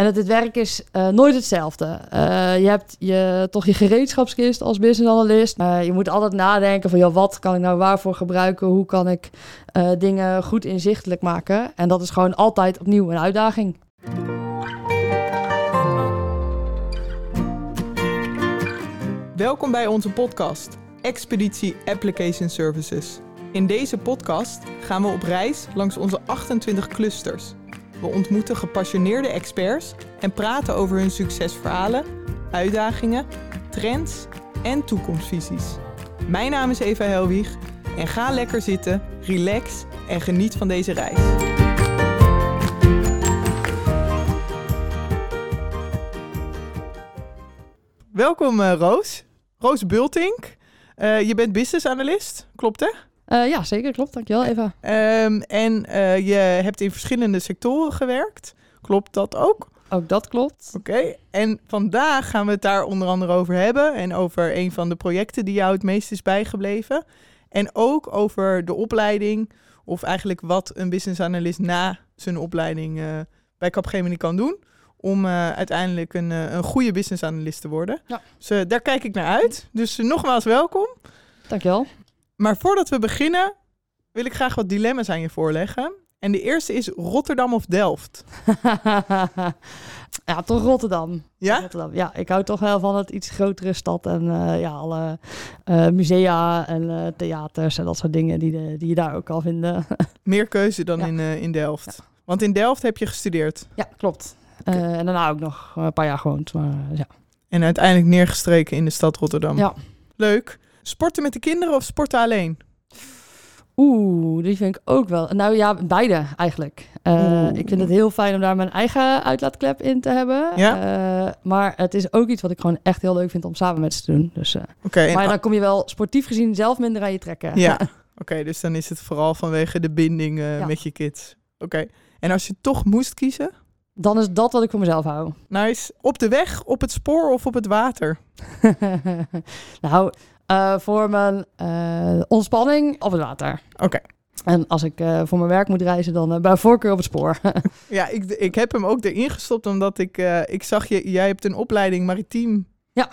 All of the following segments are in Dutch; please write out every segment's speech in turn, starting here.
En dat het werk is eh, nooit hetzelfde. Eh, je hebt je, toch je gereedschapskist als business analyst. Je moet altijd nadenken van, joh, wat kan ik nou waarvoor gebruiken? Hoe kan ik eh, dingen goed inzichtelijk maken? En dat is gewoon altijd opnieuw een uitdaging. Welkom bij onze podcast Expeditie Application Services. In deze podcast gaan we op reis langs onze 28 clusters. We ontmoeten gepassioneerde experts en praten over hun succesverhalen, uitdagingen, trends en toekomstvisies. Mijn naam is Eva Helwig en ga lekker zitten, relax en geniet van deze reis. Welkom eh, Roos. Roos Bultink. Eh, je bent business analyst, klopt hè? Eh, ja, zeker, klopt. Dankjewel, Eva. Ehm, en eh, je hebt in verschillende sectoren gewerkt. Klopt dat ook? Ook dat klopt. Oké. En vandaag gaan we het daar onder andere over hebben. En over een van de projecten die jou het meest is bijgebleven. En ook over de opleiding. Of eigenlijk wat een business analyst na zijn opleiding eh, bij Capgemini kan doen. Om uiteindelijk een, een goede business analyst te worden. Ja. Dus daar kijk ik naar uit. Dus nogmaals welkom. Dankjewel. Maar voordat we beginnen, wil ik graag wat dilemma's aan je voorleggen. En de eerste is Rotterdam of Delft. ja, toch Rotterdam. Ja? Rotterdam. Ja, ik hou toch wel van het iets grotere stad. En eh, ja, alle eh, musea en eh, theaters en dat soort dingen die, de, die je daar ook al vinden. Meer keuze dan Ja. in, in Delft. Want in Delft heb je gestudeerd. ja, klopt. En daarna ook nog een paar jaar gewoond. Maar ja. En uiteindelijk neergestreken in de stad Rotterdam. ja. Leuk. Sporten met de kinderen of sporten alleen? Oeh, die vind ik ook wel. Nou ja, beide eigenlijk. Eh, ik vind het heel fijn om daar mijn eigen uitlaatklep in te hebben. Ja. Eh, maar het is ook iets wat ik gewoon echt heel leuk vind om samen met ze te doen. Dus, eh, maar dan kom je wel sportief gezien zelf minder aan je trekken. ja. Oké, dus dan is het vooral vanwege de binding Ja. met je kids. Oké. En als je toch moest kiezen? Dan is dat wat ik voor mezelf hou. Nice. Op de weg, op het spoor of op het water? nou, eh, voor mijn eh, ontspanning op het water. Oké. En als ik eh, voor mijn werk moet reizen, dan bij voorkeur op het spoor. Ja, ik, ik heb hem ook erin gestopt omdat ik, ik zag je, jij hebt een opleiding maritiem. Ja.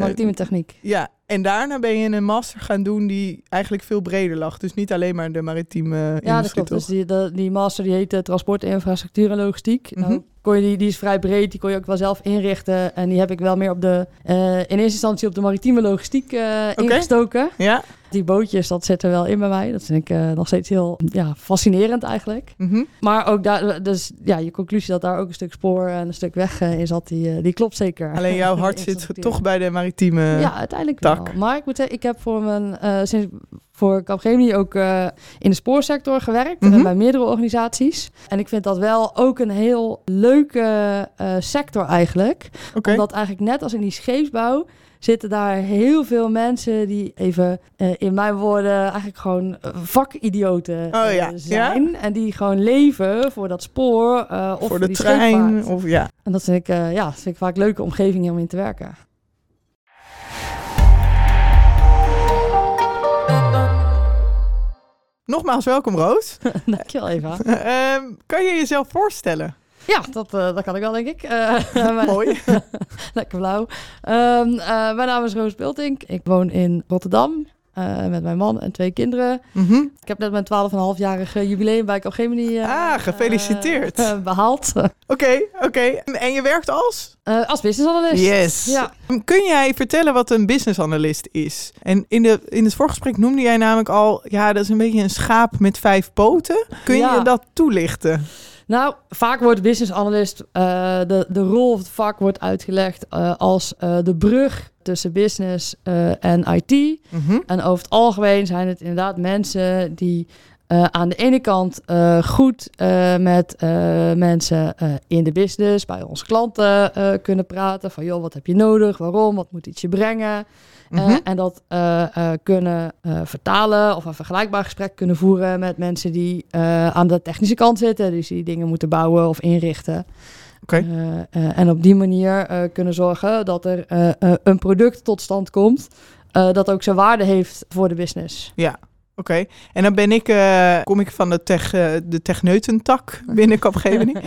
Maritieme techniek. ja, en daarna ben je een master gaan doen die eigenlijk veel breder lag. Dus niet alleen maar de maritieme Ja, dat klopt. toch? Dus die, de- die master die heet eh, Transport, Infrastructuur en Logistiek. Mhm. nou, kon je die, die is vrij breed, die kon je ook wel zelf inrichten. En die heb ik wel meer op de, eh, in eerste instantie op de maritieme logistiek eh, ingestoken. Ja. Die bootjes, dat zit er wel in bij mij. Dat vind ik eh, nog steeds heel ja, fascinerend eigenlijk. Mhm. Maar ook daar, dus ja, je conclusie dat daar ook een stuk spoor en een stuk weg in zat, die, die klopt zeker. Alleen jouw hart zit toch bij de maritieme... Ja, uiteindelijk tak. wel. Maar ik moet zeggen, ik heb voor mijn sinds voor Capgemini ook eh, in de spoorsector gewerkt Mhm. en bij meerdere organisaties. En ik vind dat wel ook een heel leuke eh, sector eigenlijk, omdat eigenlijk net als in die scheepsbouw zitten daar heel veel mensen die even eh, in mijn woorden eigenlijk gewoon eh, vakidioten Oh eh, ja, zijn en die gewoon leven voor dat spoor eh, of Voor de die trein scheepvaart. of ja. En dat vind ik, eh, ja, vind ik vaak leuke omgevingen om in te werken. Nogmaals welkom Roos. Dankjewel Eva. Ehm, kan je jezelf voorstellen? Ja, dat, eh, dat kan ik wel, denk ik. Mijn- Mooi. Lekker blauw. Ehm, eh, mijn naam is Roos Biltink. Ik woon in Rotterdam eh, met mijn man en twee kinderen. Mhm. Ik heb net mijn 12,5-jarige jubileum bij Capgemini eh, Ah, gefeliciteerd. eh, behaald. Oké, oké. En je werkt als? Eh, als business analyst. Yes. Ja. Kun jij vertellen wat een business analyst is? En in, de, in het voorgesprek noemde jij namelijk al, ja, dat is een beetje een schaap met vijf poten. Kun Ja. je dat toelichten? Nou, vaak wordt business analyst, eh, de, de rol of het vak wordt uitgelegd eh, als eh, de brug tussen business en IT. Mhm. En over het algemeen zijn het inderdaad mensen die eh, aan de ene kant eh, goed eh, met mensen in de business, bij onze klanten kunnen praten. Van joh, wat heb je nodig? Waarom? Wat moet iets je brengen? Mhm. en dat kunnen vertalen of een vergelijkbaar gesprek kunnen voeren met mensen die aan de technische kant zitten. Dus die dingen moeten bouwen of inrichten. En op die manier kunnen zorgen dat er een product tot stand komt. dat ook zijn waarde heeft voor de business. Oké, en dan ben ik, eh, kom ik van de, tech, eh, de techneutentak binnen Capgemini.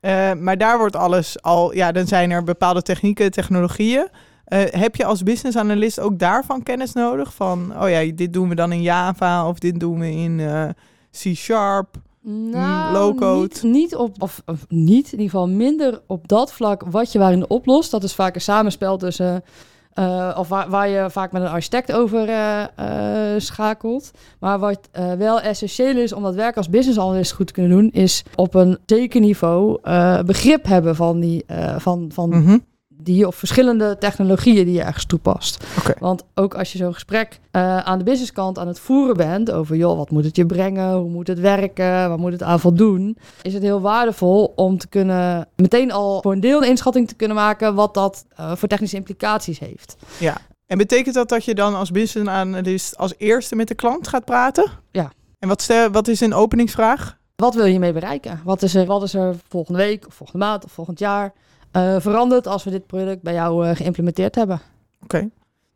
Eh, maar daar wordt alles al, ja, dan zijn er bepaalde technieken, technologieën. Heb je als business analyst ook daarvan kennis nodig? Van, oh ja, dit doen we dan in Java of dit doen we in eh, C-sharp. Nou, low-code. Niet, niet op, of, of niet, in ieder geval minder op dat vlak wat je waarin oplost. Dat is vaak een samenspel tussen, eh, of waar, waar je vaak met een architect over eh, eh, schakelt. Maar wat wel essentieel is om dat werk als business analyst goed te kunnen doen, is op een zeker niveau eh, begrip hebben van die, van, van Mhm. Die of verschillende technologieën die je ergens toepast. Want ook als je zo'n gesprek eh, aan de businesskant aan het voeren bent over joh, wat moet het je brengen, hoe moet het werken, waar moet het aan voldoen, is het heel waardevol om te kunnen meteen al voor een deel een inschatting te kunnen maken wat dat eh, voor technische implicaties heeft. En betekent dat dat je dan als business analyst als eerste met de klant gaat praten? Ja. En wat, stel, wat is een openingsvraag? Wat wil je mee bereiken? Wat is er, wat is er volgende week of volgende maand of volgend jaar eh, veranderd als we dit product bij jou eh, geïmplementeerd hebben? Oké.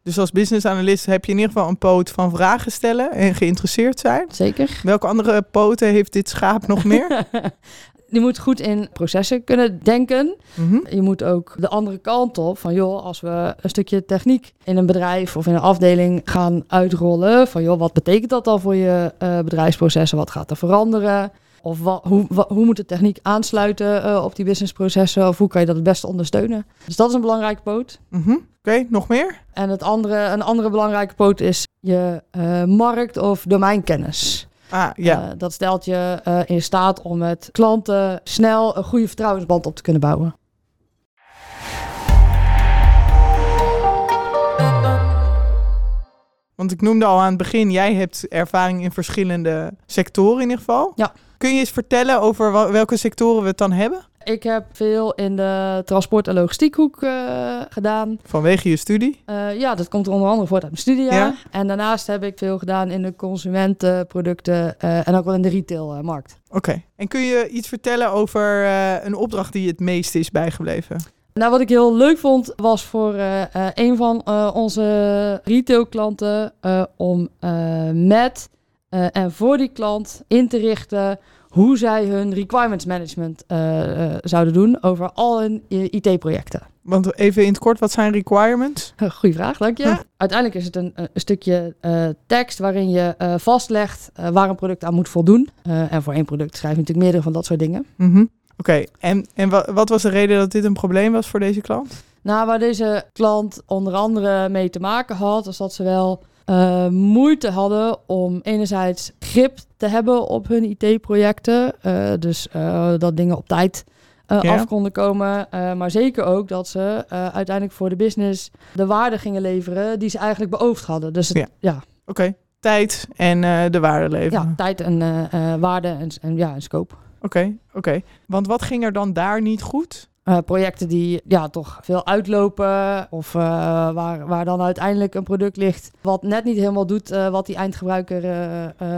Dus als business analyst heb je in ieder geval een poot van vragen stellen en geïnteresseerd zijn. Zeker. Welke andere poten heeft dit schaap nog meer? Je moet goed in processen kunnen denken. Mhm. Je moet ook de andere kant op van joh, als we een stukje techniek in een bedrijf of in een afdeling gaan uitrollen, van joh, wat betekent dat dan voor je eh, bedrijfsprocessen? Wat gaat er veranderen? Of wa- hoe, hoe moet de techniek aansluiten eh, op die businessprocessen? Of hoe kan je dat het beste ondersteunen? Dus dat is een belangrijke poot. Mhm. Oké, nog meer? En het andere, een andere belangrijke poot is je eh, markt- of domeinkennis. Ah, ja. Eh, dat stelt je in staat om met klanten snel een goede vertrouwensband op te kunnen bouwen. Want ik noemde al aan het begin, jij hebt ervaring in verschillende sectoren in ieder geval. Ja. Kun je eens vertellen over welke sectoren we het dan hebben? Ik heb veel in de transport- en logistiekhoek eh, gedaan. Vanwege je studie? Eh, ja, dat komt er onder andere voort uit mijn studiejaar. Ja. En daarnaast heb ik veel gedaan in de consumentenproducten eh, en ook wel in de retailmarkt. Oké. En kun je iets vertellen over een opdracht die je het meest is bijgebleven? Nou, wat ik heel leuk vond, was voor een van onze retailklanten om met en voor die klant in te richten hoe zij hun requirements management eh, eh, zouden doen over al hun IT-projecten. Want even in het kort, wat zijn requirements? Goeie vraag, dank je. Hm. Uiteindelijk is het een, een stukje eh, tekst waarin je eh, vastlegt eh, waar een product aan moet voldoen. Eh, en voor één product schrijf je natuurlijk meerdere van dat soort dingen. Mhm. Oké, en, en wa- wat was de reden dat dit een probleem was voor deze klant? Nou, waar deze klant onder andere mee te maken had, was dat ze wel eh, moeite hadden om enerzijds grip te hebben op hun IT-projecten. eh, dus eh, dat dingen op tijd Ja. af konden komen. maar zeker ook dat ze uiteindelijk voor de business de waarde gingen leveren die ze eigenlijk beoogd hadden. Dus het, Ja. ja, Oké, tijd en de waarde leveren. ja, tijd en waarde en, en, ja, en scope. Oké, oké. Want wat ging er dan daar niet goed? Eh, projecten die ja, toch veel uitlopen of eh, waar, waar dan uiteindelijk een product ligt wat net niet helemaal doet eh, wat die eindgebruiker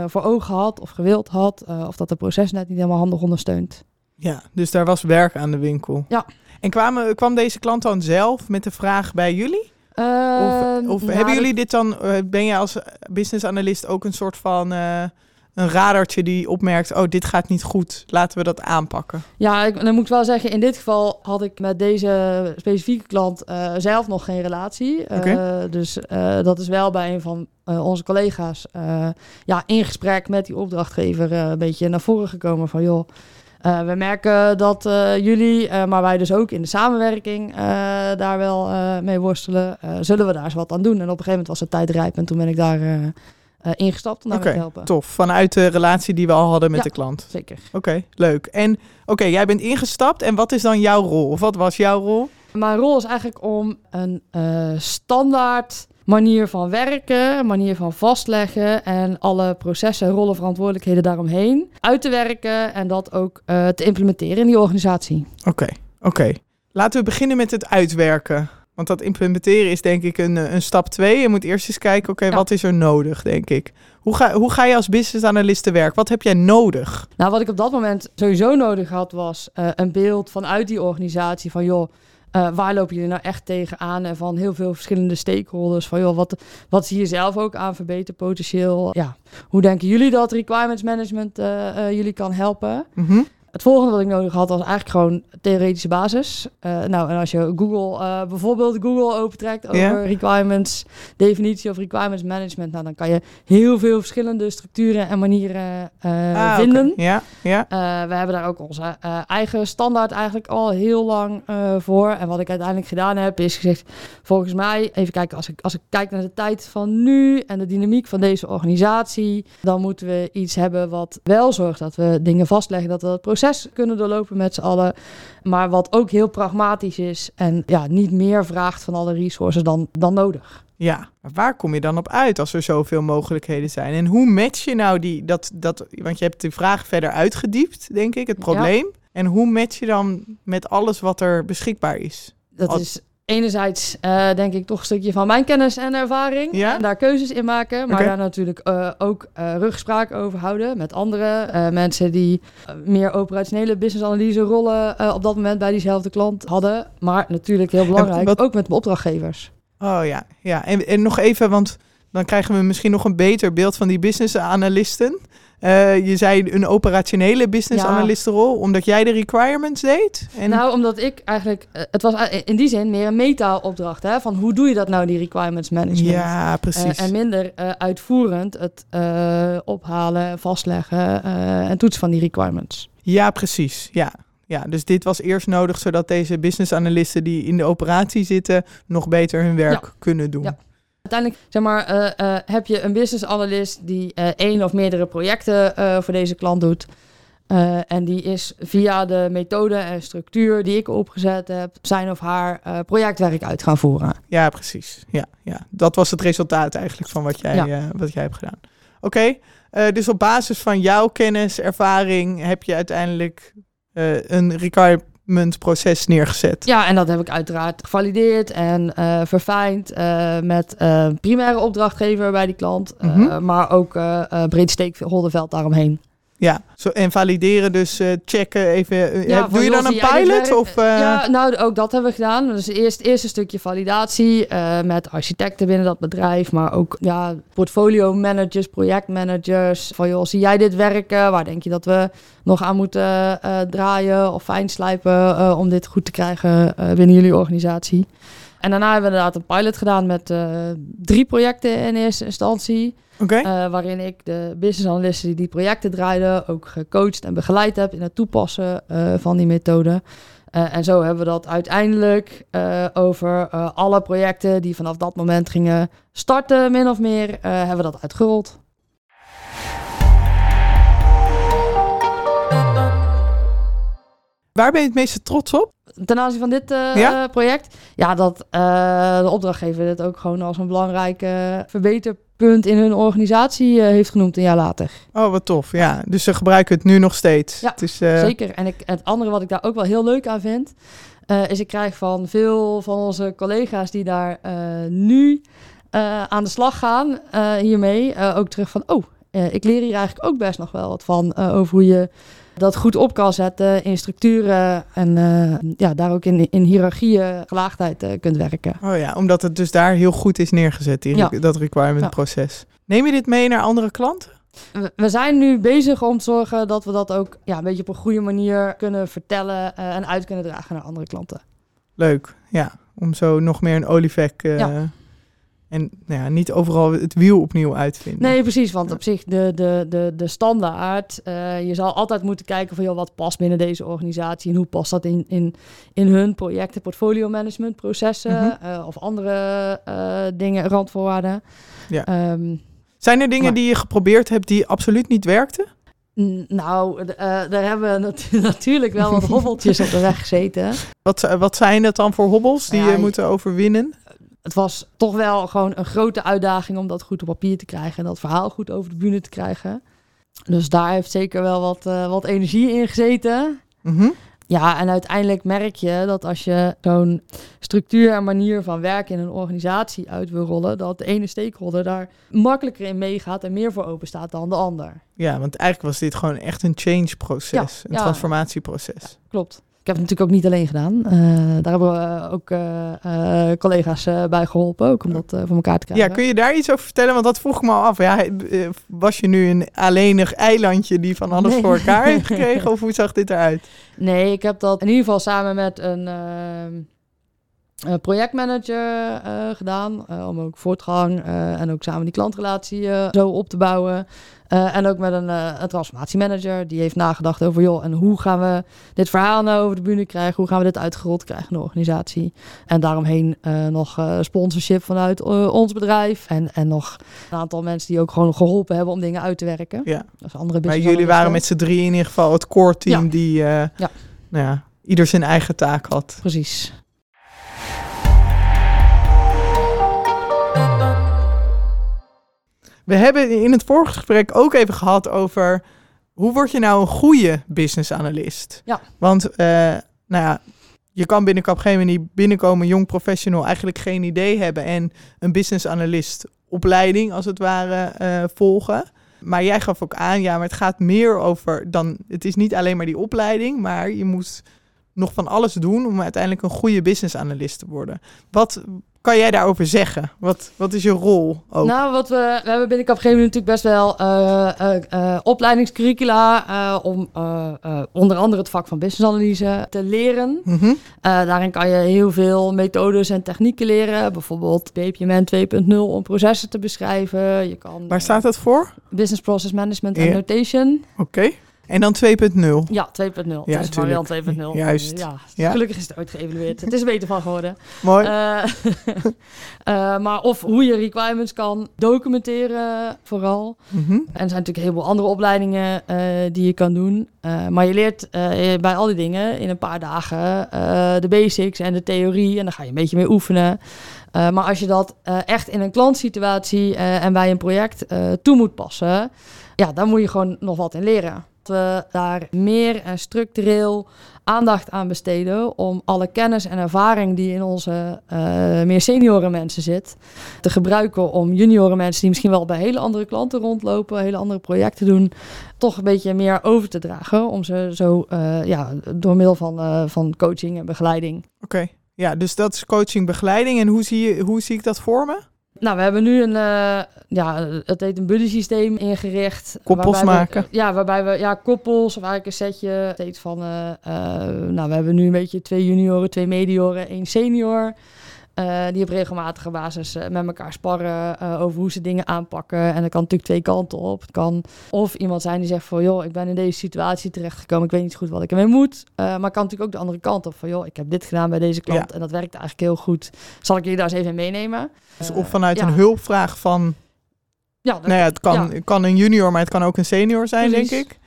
voor ogen had of gewild had. of dat het proces net niet helemaal handig ondersteunt. Ja, dus daar was werk aan de winkel. Ja. En kwamen, kwam deze klant dan zelf met de vraag bij jullie? Of, Ehm, of nou, hebben jullie dit dan, ben je als business analyst ook een soort van een radartje die opmerkt, oh dit gaat niet goed, laten we dat aanpakken? Ja, ik, dan moet ik wel zeggen, in dit geval had ik met deze specifieke klant eh, zelf nog geen relatie. Eh. Dus eh, dat is wel bij een van onze collega's ja, in gesprek met die opdrachtgever een beetje naar voren gekomen van joh. we merken dat jullie, maar wij dus ook in de samenwerking daar wel mee worstelen. Zullen we daar eens wat aan doen? En op een gegeven moment was het tijd rijp en toen ben ik daar eh, ingestapt om daarmee te helpen. Tof, vanuit de relatie die we al hadden met Ja. de klant. Zeker. Oké, leuk. En oké, jij bent ingestapt en wat is dan jouw rol? Of wat was jouw rol? Mijn rol is eigenlijk om een eh, standaard manier van werken, manier van vastleggen en alle processen, rollen, verantwoordelijkheden daaromheen uit te werken en dat ook eh, te implementeren in die organisatie. Oké, oké. Laten we beginnen met het uitwerken. Want dat implementeren is denk ik een, eh, een stap twee. Je moet eerst eens kijken, oké, Ja. wat is er nodig, denk ik. Hoe ga, hoe ga je als business analyst te werk? Wat heb jij nodig? Nou, wat ik op dat moment sowieso nodig had, was eh, een beeld vanuit die organisatie van joh. eh, waar lopen jullie nou echt tegenaan? En van heel veel verschillende stakeholders. Van joh, wat, wat zie je zelf ook aan verbeterpotentieel? Ja, hoe denken jullie dat requirements management jullie kan helpen? Mhm. Het volgende wat ik nodig had was eigenlijk gewoon theoretische basis. Uh, nou, en als je Google, uh, bijvoorbeeld Google opentrekt over yeah. requirements, definitie of requirements management, nou, dan kan je heel veel verschillende structuren en manieren uh, ah, vinden. Ja, ja. we hebben daar ook onze eigen standaard eigenlijk al heel lang voor. En wat ik uiteindelijk gedaan heb, is gezegd, volgens mij, even kijken, als ik, als ik kijk naar de tijd van nu en de dynamiek van deze organisatie, dan moeten we iets hebben wat wel zorgt dat we dingen vastleggen, dat we het proces kunnen doorlopen met z'n allen. Maar wat ook heel pragmatisch is en ja, niet meer vraagt van alle resources dan, dan nodig. Ja, maar waar kom je dan op uit als er zoveel mogelijkheden zijn? En hoe match je nou die, dat, dat, want je hebt de vraag verder uitgediept, denk ik, het probleem. En hoe match je dan met alles wat er beschikbaar is? Dat is enerzijds uh, denk ik toch een stukje van mijn kennis en ervaring. Ja? En daar keuzes in maken. Maar daar natuurlijk uh, ook uh, rugspraak over houden met andere mensen die meer operationele business-analyse rollen op dat moment bij diezelfde klant hadden. Maar natuurlijk heel belangrijk, ook met mijn opdrachtgevers. Oh ja, ja. En, en nog even, want dan krijgen we misschien nog een beter beeld van die business-analisten. Uh, je zei een operationele business analistenrol, omdat jij de requirements deed? En... Nou, omdat ik eigenlijk, uh, het was in die zin meer een meta-opdracht, hè, van hoe doe je dat nou, die requirements management? Ja, eh, precies. Uh, en minder uitvoerend het ophalen, vastleggen en toetsen van die requirements. Ja, precies. Ja. Ja, dus dit was eerst nodig zodat deze business analisten die in de operatie zitten nog beter hun werk kunnen doen. Ja. Uiteindelijk zeg maar, uh, uh, heb je een business analyst die uh, één of meerdere projecten voor deze klant doet. en die is via de methode en structuur die ik opgezet heb, zijn of haar projectwerk uit gaan voeren. Ja, precies. Ja, ja. Dat was het resultaat eigenlijk van wat jij, wat jij hebt gedaan. Oké, dus op basis van jouw kennis, ervaring, heb je uiteindelijk een Ricard proces neergezet. Ja, en dat heb ik uiteraard gevalideerd en uh, verfijnd uh, met uh, primaire opdrachtgever bij die klant, mm -hmm. maar ook breed steekholderveld daaromheen. Ja, zo, en valideren, dus uh, checken even. Uh, ja, doe je dan een pilot? Of, uh... Ja, nou, ook dat hebben we gedaan. Dus eerst het eerste stukje validatie met architecten binnen dat bedrijf, maar ook ja, portfolio managers, projectmanagers. Van joh, zie jij dit werken? Waar denk je dat we nog aan moeten draaien of fijnslijpen om dit goed te krijgen binnen jullie organisatie? En daarna hebben we inderdaad een pilot gedaan met drie projecten in eerste instantie. Okay. Uh, waarin ik de business analisten die die projecten draaiden ook gecoacht en begeleid heb in het toepassen uh, van die methode. Uh, en zo hebben we dat uiteindelijk over alle projecten die vanaf dat moment gingen starten, min of meer, hebben we dat uitgerold. Waar ben je het meeste trots op? Ten aanzien van dit ja? project? Ja, dat de opdrachtgever dit ook gewoon als een belangrijke verbeterpunt punt in hun organisatie uh, heeft genoemd een jaar later. Oh, wat tof. Ja, dus ze gebruiken het nu nog steeds. Ja, het is, uh... zeker. En ik, het andere wat ik daar ook wel heel leuk aan vind, uh, is ik krijg van veel van onze collega's die daar nu aan de slag gaan hiermee, ook terug van, oh, ik leer hier eigenlijk ook best nog wel wat van over hoe je dat goed op kan zetten in structuren en uh, ja, daar ook in, in hiërarchieën, gelaagdheid uh, kunt werken. Oh ja, omdat het dus daar heel goed is neergezet, die, ja. dat requirement proces. Neem je dit mee naar andere klanten? We zijn nu bezig om te zorgen dat we dat ook ja, een beetje op een goede manier kunnen vertellen uh, en uit kunnen dragen naar andere klanten. Leuk, ja. Om zo nog meer een olievlek ja. En nou ja, niet overal het wiel opnieuw uitvinden. Nee, precies. Want op zich, de, de, de, de standaard. Uh, je zal altijd moeten kijken van joh, wat past binnen deze organisatie. En hoe past dat in, in, in hun projecten, portfolio management processen. Mm -hmm. uh, of andere uh, dingen, randvoorwaarden. Ja. Um, Zijn er dingen maar, die je geprobeerd hebt die absoluut niet werkten? Nou, daar hebben we nat natuurlijk wel wat hobbeltjes op de weg gezeten. Wat, wat zijn het dan voor hobbels die ja, je moet overwinnen? Het was toch wel gewoon een grote uitdaging om dat goed op papier te krijgen en dat verhaal goed over de bühne te krijgen. Dus daar heeft zeker wel wat, uh, wat energie in gezeten. Mm -hmm. Ja, en uiteindelijk merk je dat als je zo'n structuur en manier van werken in een organisatie uit wil rollen, dat de ene stakeholder daar makkelijker in meegaat en meer voor open staat dan de ander. Ja, want eigenlijk was dit gewoon echt een change-proces, ja, een ja. transformatieproces. Ja, klopt. Ik heb het natuurlijk ook niet alleen gedaan. Eh, daar hebben we ook eh, eh, collega's bij geholpen, ook om dat voor elkaar te krijgen. Ja, kun je daar iets over vertellen? Want dat vroeg ik me al af. Ja, was je nu een alleenig eilandje die van alles Nee. voor elkaar heeft gekregen? Of hoe zag dit eruit? Nee, ik heb dat in ieder geval samen met een ehm, een projectmanager eh, gedaan. eh, om ook voortgang eh, en ook samen die klantrelatie eh, zo op te bouwen. Eh, en ook met een, eh, een transformatiemanager. Die heeft nagedacht over, joh, en hoe gaan we dit verhaal nou over de bühne krijgen? Hoe gaan we dit uitgerold krijgen in de organisatie? En daaromheen eh, nog eh, sponsorship vanuit eh, ons bedrijf. En, en nog een aantal mensen die ook gewoon geholpen hebben om dingen uit te werken. Ja. Dat is andere Maar jullie waren met z'n drie in ieder geval het core team Ja. die eh, Ja. Nou ja, ieder zijn eigen taak had. Precies. We hebben in het vorige gesprek ook even gehad over hoe word je nou een goede business analyst? Ja. Want eh, nou ja, je kan binnen Capgemini binnenkomen, jong professional, eigenlijk geen idee hebben en een business analyst opleiding als het ware eh, volgen. Maar jij gaf ook aan, ja, maar het gaat meer over dan. Het is niet alleen maar die opleiding, maar je moet nog van alles doen om uiteindelijk een goede business analyst te worden. Wat kan jij daarover zeggen? Wat, wat is je rol ook? Nou, wat we, we hebben binnen Capgemini natuurlijk best wel eh, eh, eh, opleidingscurricula om onder andere het vak van businessanalyse te leren. Mhm. Daarin kan je heel veel methodes en technieken leren. Bijvoorbeeld BPMN 2.0 om processen te beschrijven. Je kan Waar staat dat voor? Business Process Management en Ja. Notation. Oké. En dan 2.0. Ja, 2.0. Ja, is variant 2.0. Juist. Ja, Ja. gelukkig is het ooit geëvalueerd. Het is er beter van geworden. Mooi. Eh, maar of hoe je requirements kan documenteren vooral. Mhm. En er zijn natuurlijk een heleboel andere opleidingen eh, die je kan doen. Maar je leert bij al die dingen in een paar dagen de basics en de theorie. En dan ga je een beetje mee oefenen. Maar als je dat echt in een klantsituatie en bij een project toe moet passen, ja, dan moet je gewoon nog wat in leren. We daar meer en structureel aandacht aan besteden om alle kennis en ervaring die in onze eh, meer senioren mensen zit, te gebruiken om junioren mensen die misschien wel bij hele andere klanten rondlopen, hele andere projecten doen, toch een beetje meer over te dragen. Om ze zo eh, ja, door middel van, eh, van coaching en begeleiding. Oké. Ja, dus dat is coaching, begeleiding. En hoe zie, je, hoe zie ik dat voor me? Nou, we hebben nu een, eh, ja, het heet een buddy systeem ingericht. Koppels waarbij we- maken. ja, waarbij we, ja, koppels of eigenlijk een setje. Steeds van, eh, eh, nou, we hebben nu een beetje twee junioren, twee medioren, één senior. Eh, die op regelmatige basis eh, met elkaar sparren eh, over hoe ze dingen aanpakken. En dat kan natuurlijk twee kanten op. Het kan of iemand zijn die zegt van, joh, ik ben in deze situatie terechtgekomen. Ik weet niet goed wat ik ermee moet. Maar kan natuurlijk ook de andere kant op. Van, joh, ik heb dit gedaan bij deze klant en dat werkt eigenlijk heel goed. Zal ik jullie daar eens even in meenemen? Dus of vanuit ja. een hulpvraag van... Ja, Nou ja, het kan, kan een junior, maar het kan ook een senior zijn, Precies. denk ik.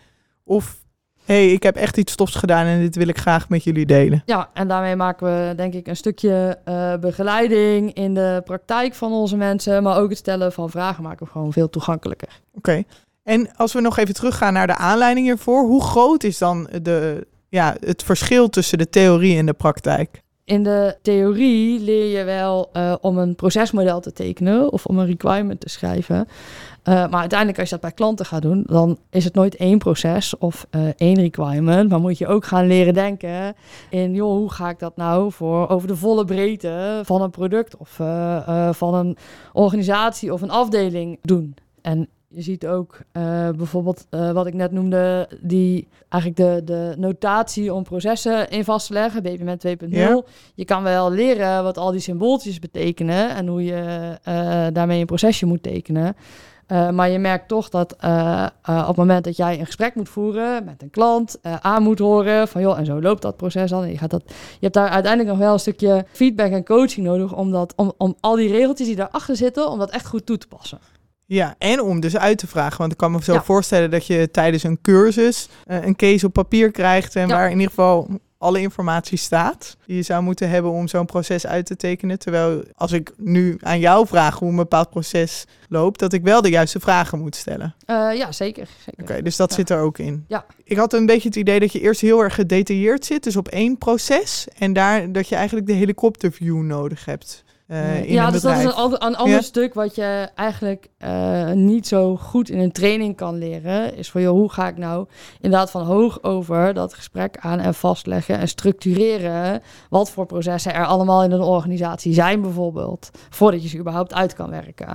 Of, hey, ik heb echt iets stofs gedaan en dit wil ik graag met jullie delen. Ja, en daarmee maken we denk ik een stukje eh, begeleiding in de praktijk van onze mensen, maar ook het stellen van vragen maken we gewoon veel toegankelijker. Oké. En als we nog even teruggaan naar de aanleiding hiervoor. Hoe groot is dan de, ja, het verschil tussen de theorie en de praktijk? In de theorie leer je wel eh, om een procesmodel te tekenen of om een requirement te schrijven. Eh, maar uiteindelijk als je dat bij klanten gaat doen, dan is het nooit één proces of eh, één requirement. Maar moet je ook gaan leren denken in, joh, hoe ga ik dat nou voor over de volle breedte van een product of van een organisatie of een afdeling doen. En je ziet ook eh, bijvoorbeeld eh, wat ik net noemde, die eigenlijk de, de notatie om processen in vast te leggen, BPMN 2.0. Ja. Je kan wel leren wat al die symbooltjes betekenen en hoe je eh, daarmee een procesje moet tekenen. Maar je merkt toch dat op het moment dat jij een gesprek moet voeren met een klant, aan moet horen van joh, en zo loopt dat proces dan. En je, gaat dat, je hebt daar uiteindelijk nog wel een stukje feedback en coaching nodig om, dat, om, om al die regeltjes die daarachter zitten, om dat echt goed toe te passen. Ja, en om dus uit te vragen. Want ik kan me zo Ja. voorstellen dat je tijdens een cursus eh, een case op papier krijgt. En Ja. waar in ieder geval alle informatie staat. Die je zou moeten hebben om zo'n proces uit te tekenen. Terwijl als ik nu aan jou vraag hoe een bepaald proces loopt, dat ik wel de juiste vragen moet stellen. Eh, ja, zeker. zeker. Oké, dus dat Ja. zit er ook in. Ja. Ik had een beetje het idee dat je eerst heel erg gedetailleerd zit, dus op één proces. En daar dat je eigenlijk de helikopterview nodig hebt. Eh, in ja, een dus dat is een, ander- een ander Ja. stuk wat je eigenlijk eh, niet zo goed in een training kan leren. Is van, joh, hoe ga ik nou inderdaad van hoog over dat gesprek aan en vastleggen en structureren. Wat voor processen er allemaal in een organisatie zijn bijvoorbeeld. Voordat je ze überhaupt uit kan werken.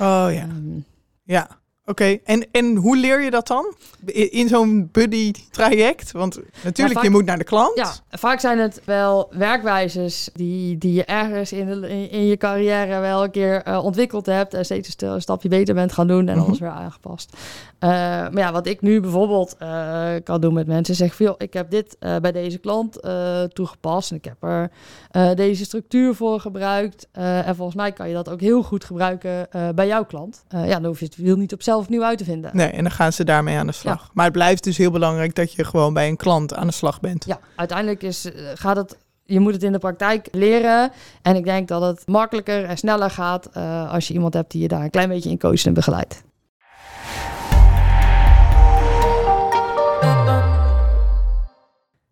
Oh ja, Ehm, ja. Oké, en, en hoe leer je dat dan? In, zo'n buddy-traject? Want natuurlijk, vaak- je moet naar de klant. Ja, vaak zijn het wel werkwijzes die, die je ergens in, de, in, in je carrière wel een keer eh, ontwikkeld hebt en steeds een st- een stapje beter bent gaan doen en Mhm. alles weer aangepast. Eh, maar ja, wat ik nu bijvoorbeeld eh, kan doen met mensen, zeg van, joh, ik heb dit bij deze klant toegepast en ik heb er deze structuur voor gebruikt. En volgens mij kan je dat ook heel goed gebruiken bij jouw klant. Ja, dan hoef je het wiel niet op zelf opnieuw uit te vinden. Nee, en dan gaan ze daarmee aan de slag. Maar het blijft dus heel belangrijk dat je gewoon bij een klant aan de slag bent. Ja, uiteindelijk is, eh, gaat het. Je moet het in de praktijk leren. En ik denk dat het makkelijker en sneller gaat eh, als je iemand hebt die je daar een klein beetje in coacht en begeleidt.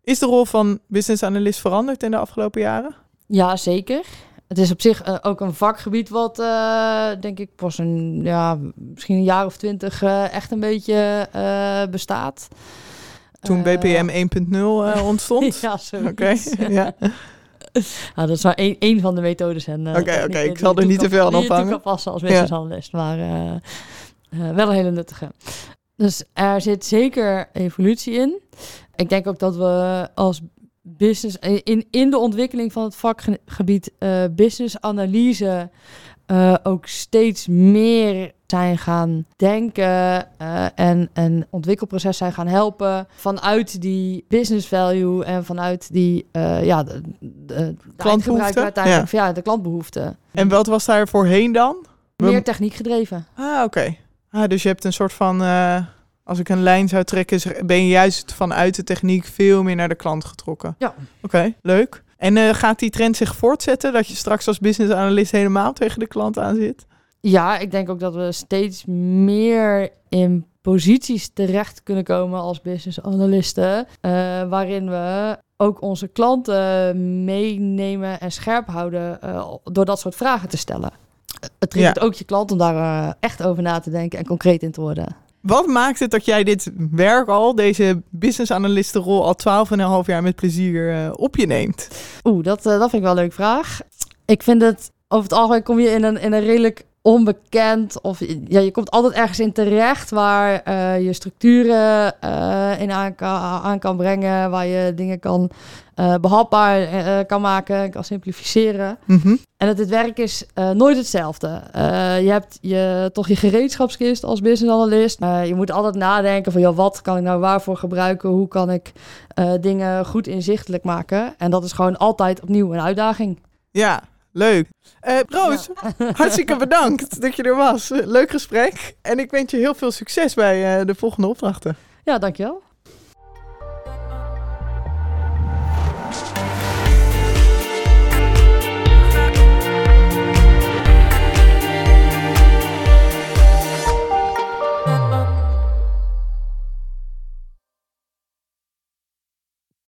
Is de rol van business analyst veranderd in de afgelopen jaren? Ja, zeker. Het is op zich eh, ook een vakgebied wat, eh, denk ik, pas een, ja, misschien een jaar of twintig eh, echt een beetje bestaat. Toen BPM 1.0 eh, ontstond? ja, zoiets. Oké, ja. Ja, dat is maar één, één van de methodes. en, Oké, oké, ik die zal er niet te veel aan die ophangen. kan passen als business analyst, maar wel een hele nuttige. Dus er zit zeker evolutie in. Ik denk ook dat we als business, in, in de ontwikkeling van het vakgebied eh business analyse eh, ook steeds meer zijn gaan denken eh, en een ontwikkelproces zijn gaan helpen vanuit die business value en vanuit die eh, ja, de, de, de Klantbehoefte, uiteindelijk, ja. de klantbehoefte. En wat was daar voorheen dan? Meer techniek gedreven. Ah, oké. Ah, dus je hebt een soort van... als ik een lijn zou trekken, ben je juist vanuit de techniek veel meer naar de klant getrokken. Ja. Oké, leuk. En eh, gaat die trend zich voortzetten? Dat je straks als business analyst helemaal tegen de klant aan zit? Ja, ik denk ook dat we steeds meer in posities terecht kunnen komen als business analisten, eh, waarin we ook onze klanten meenemen en scherp houden eh, door dat soort vragen te stellen. Het triggert Ja. ook je klant om daar echt over na te denken en concreet in te worden. Wat maakt het dat jij dit werk al, deze business analistenrol, al 12,5 jaar met plezier eh, op je neemt? Oeh, dat, eh, dat vind ik wel een leuke vraag. Ik vind het, over het algemeen kom je in een, in een redelijk onbekend, of ja, je komt altijd ergens in terecht waar eh, je structuren in aan aan kan brengen, waar je dingen kan eh, behapbaar eh, kan maken, kan simplificeren. Mhm. En het, het werk is eh, nooit hetzelfde. Eh, je hebt je, toch je gereedschapskist als business analyst. Eh, je moet altijd nadenken van, joh, wat kan ik nou waarvoor gebruiken? Hoe kan ik eh, dingen goed inzichtelijk maken? En dat is gewoon altijd opnieuw een uitdaging. Ja, leuk. Eh, Roos, hartstikke bedankt dat je er was. Leuk gesprek. En ik wens je heel veel succes bij eh, de volgende opdrachten. Ja, dankjewel.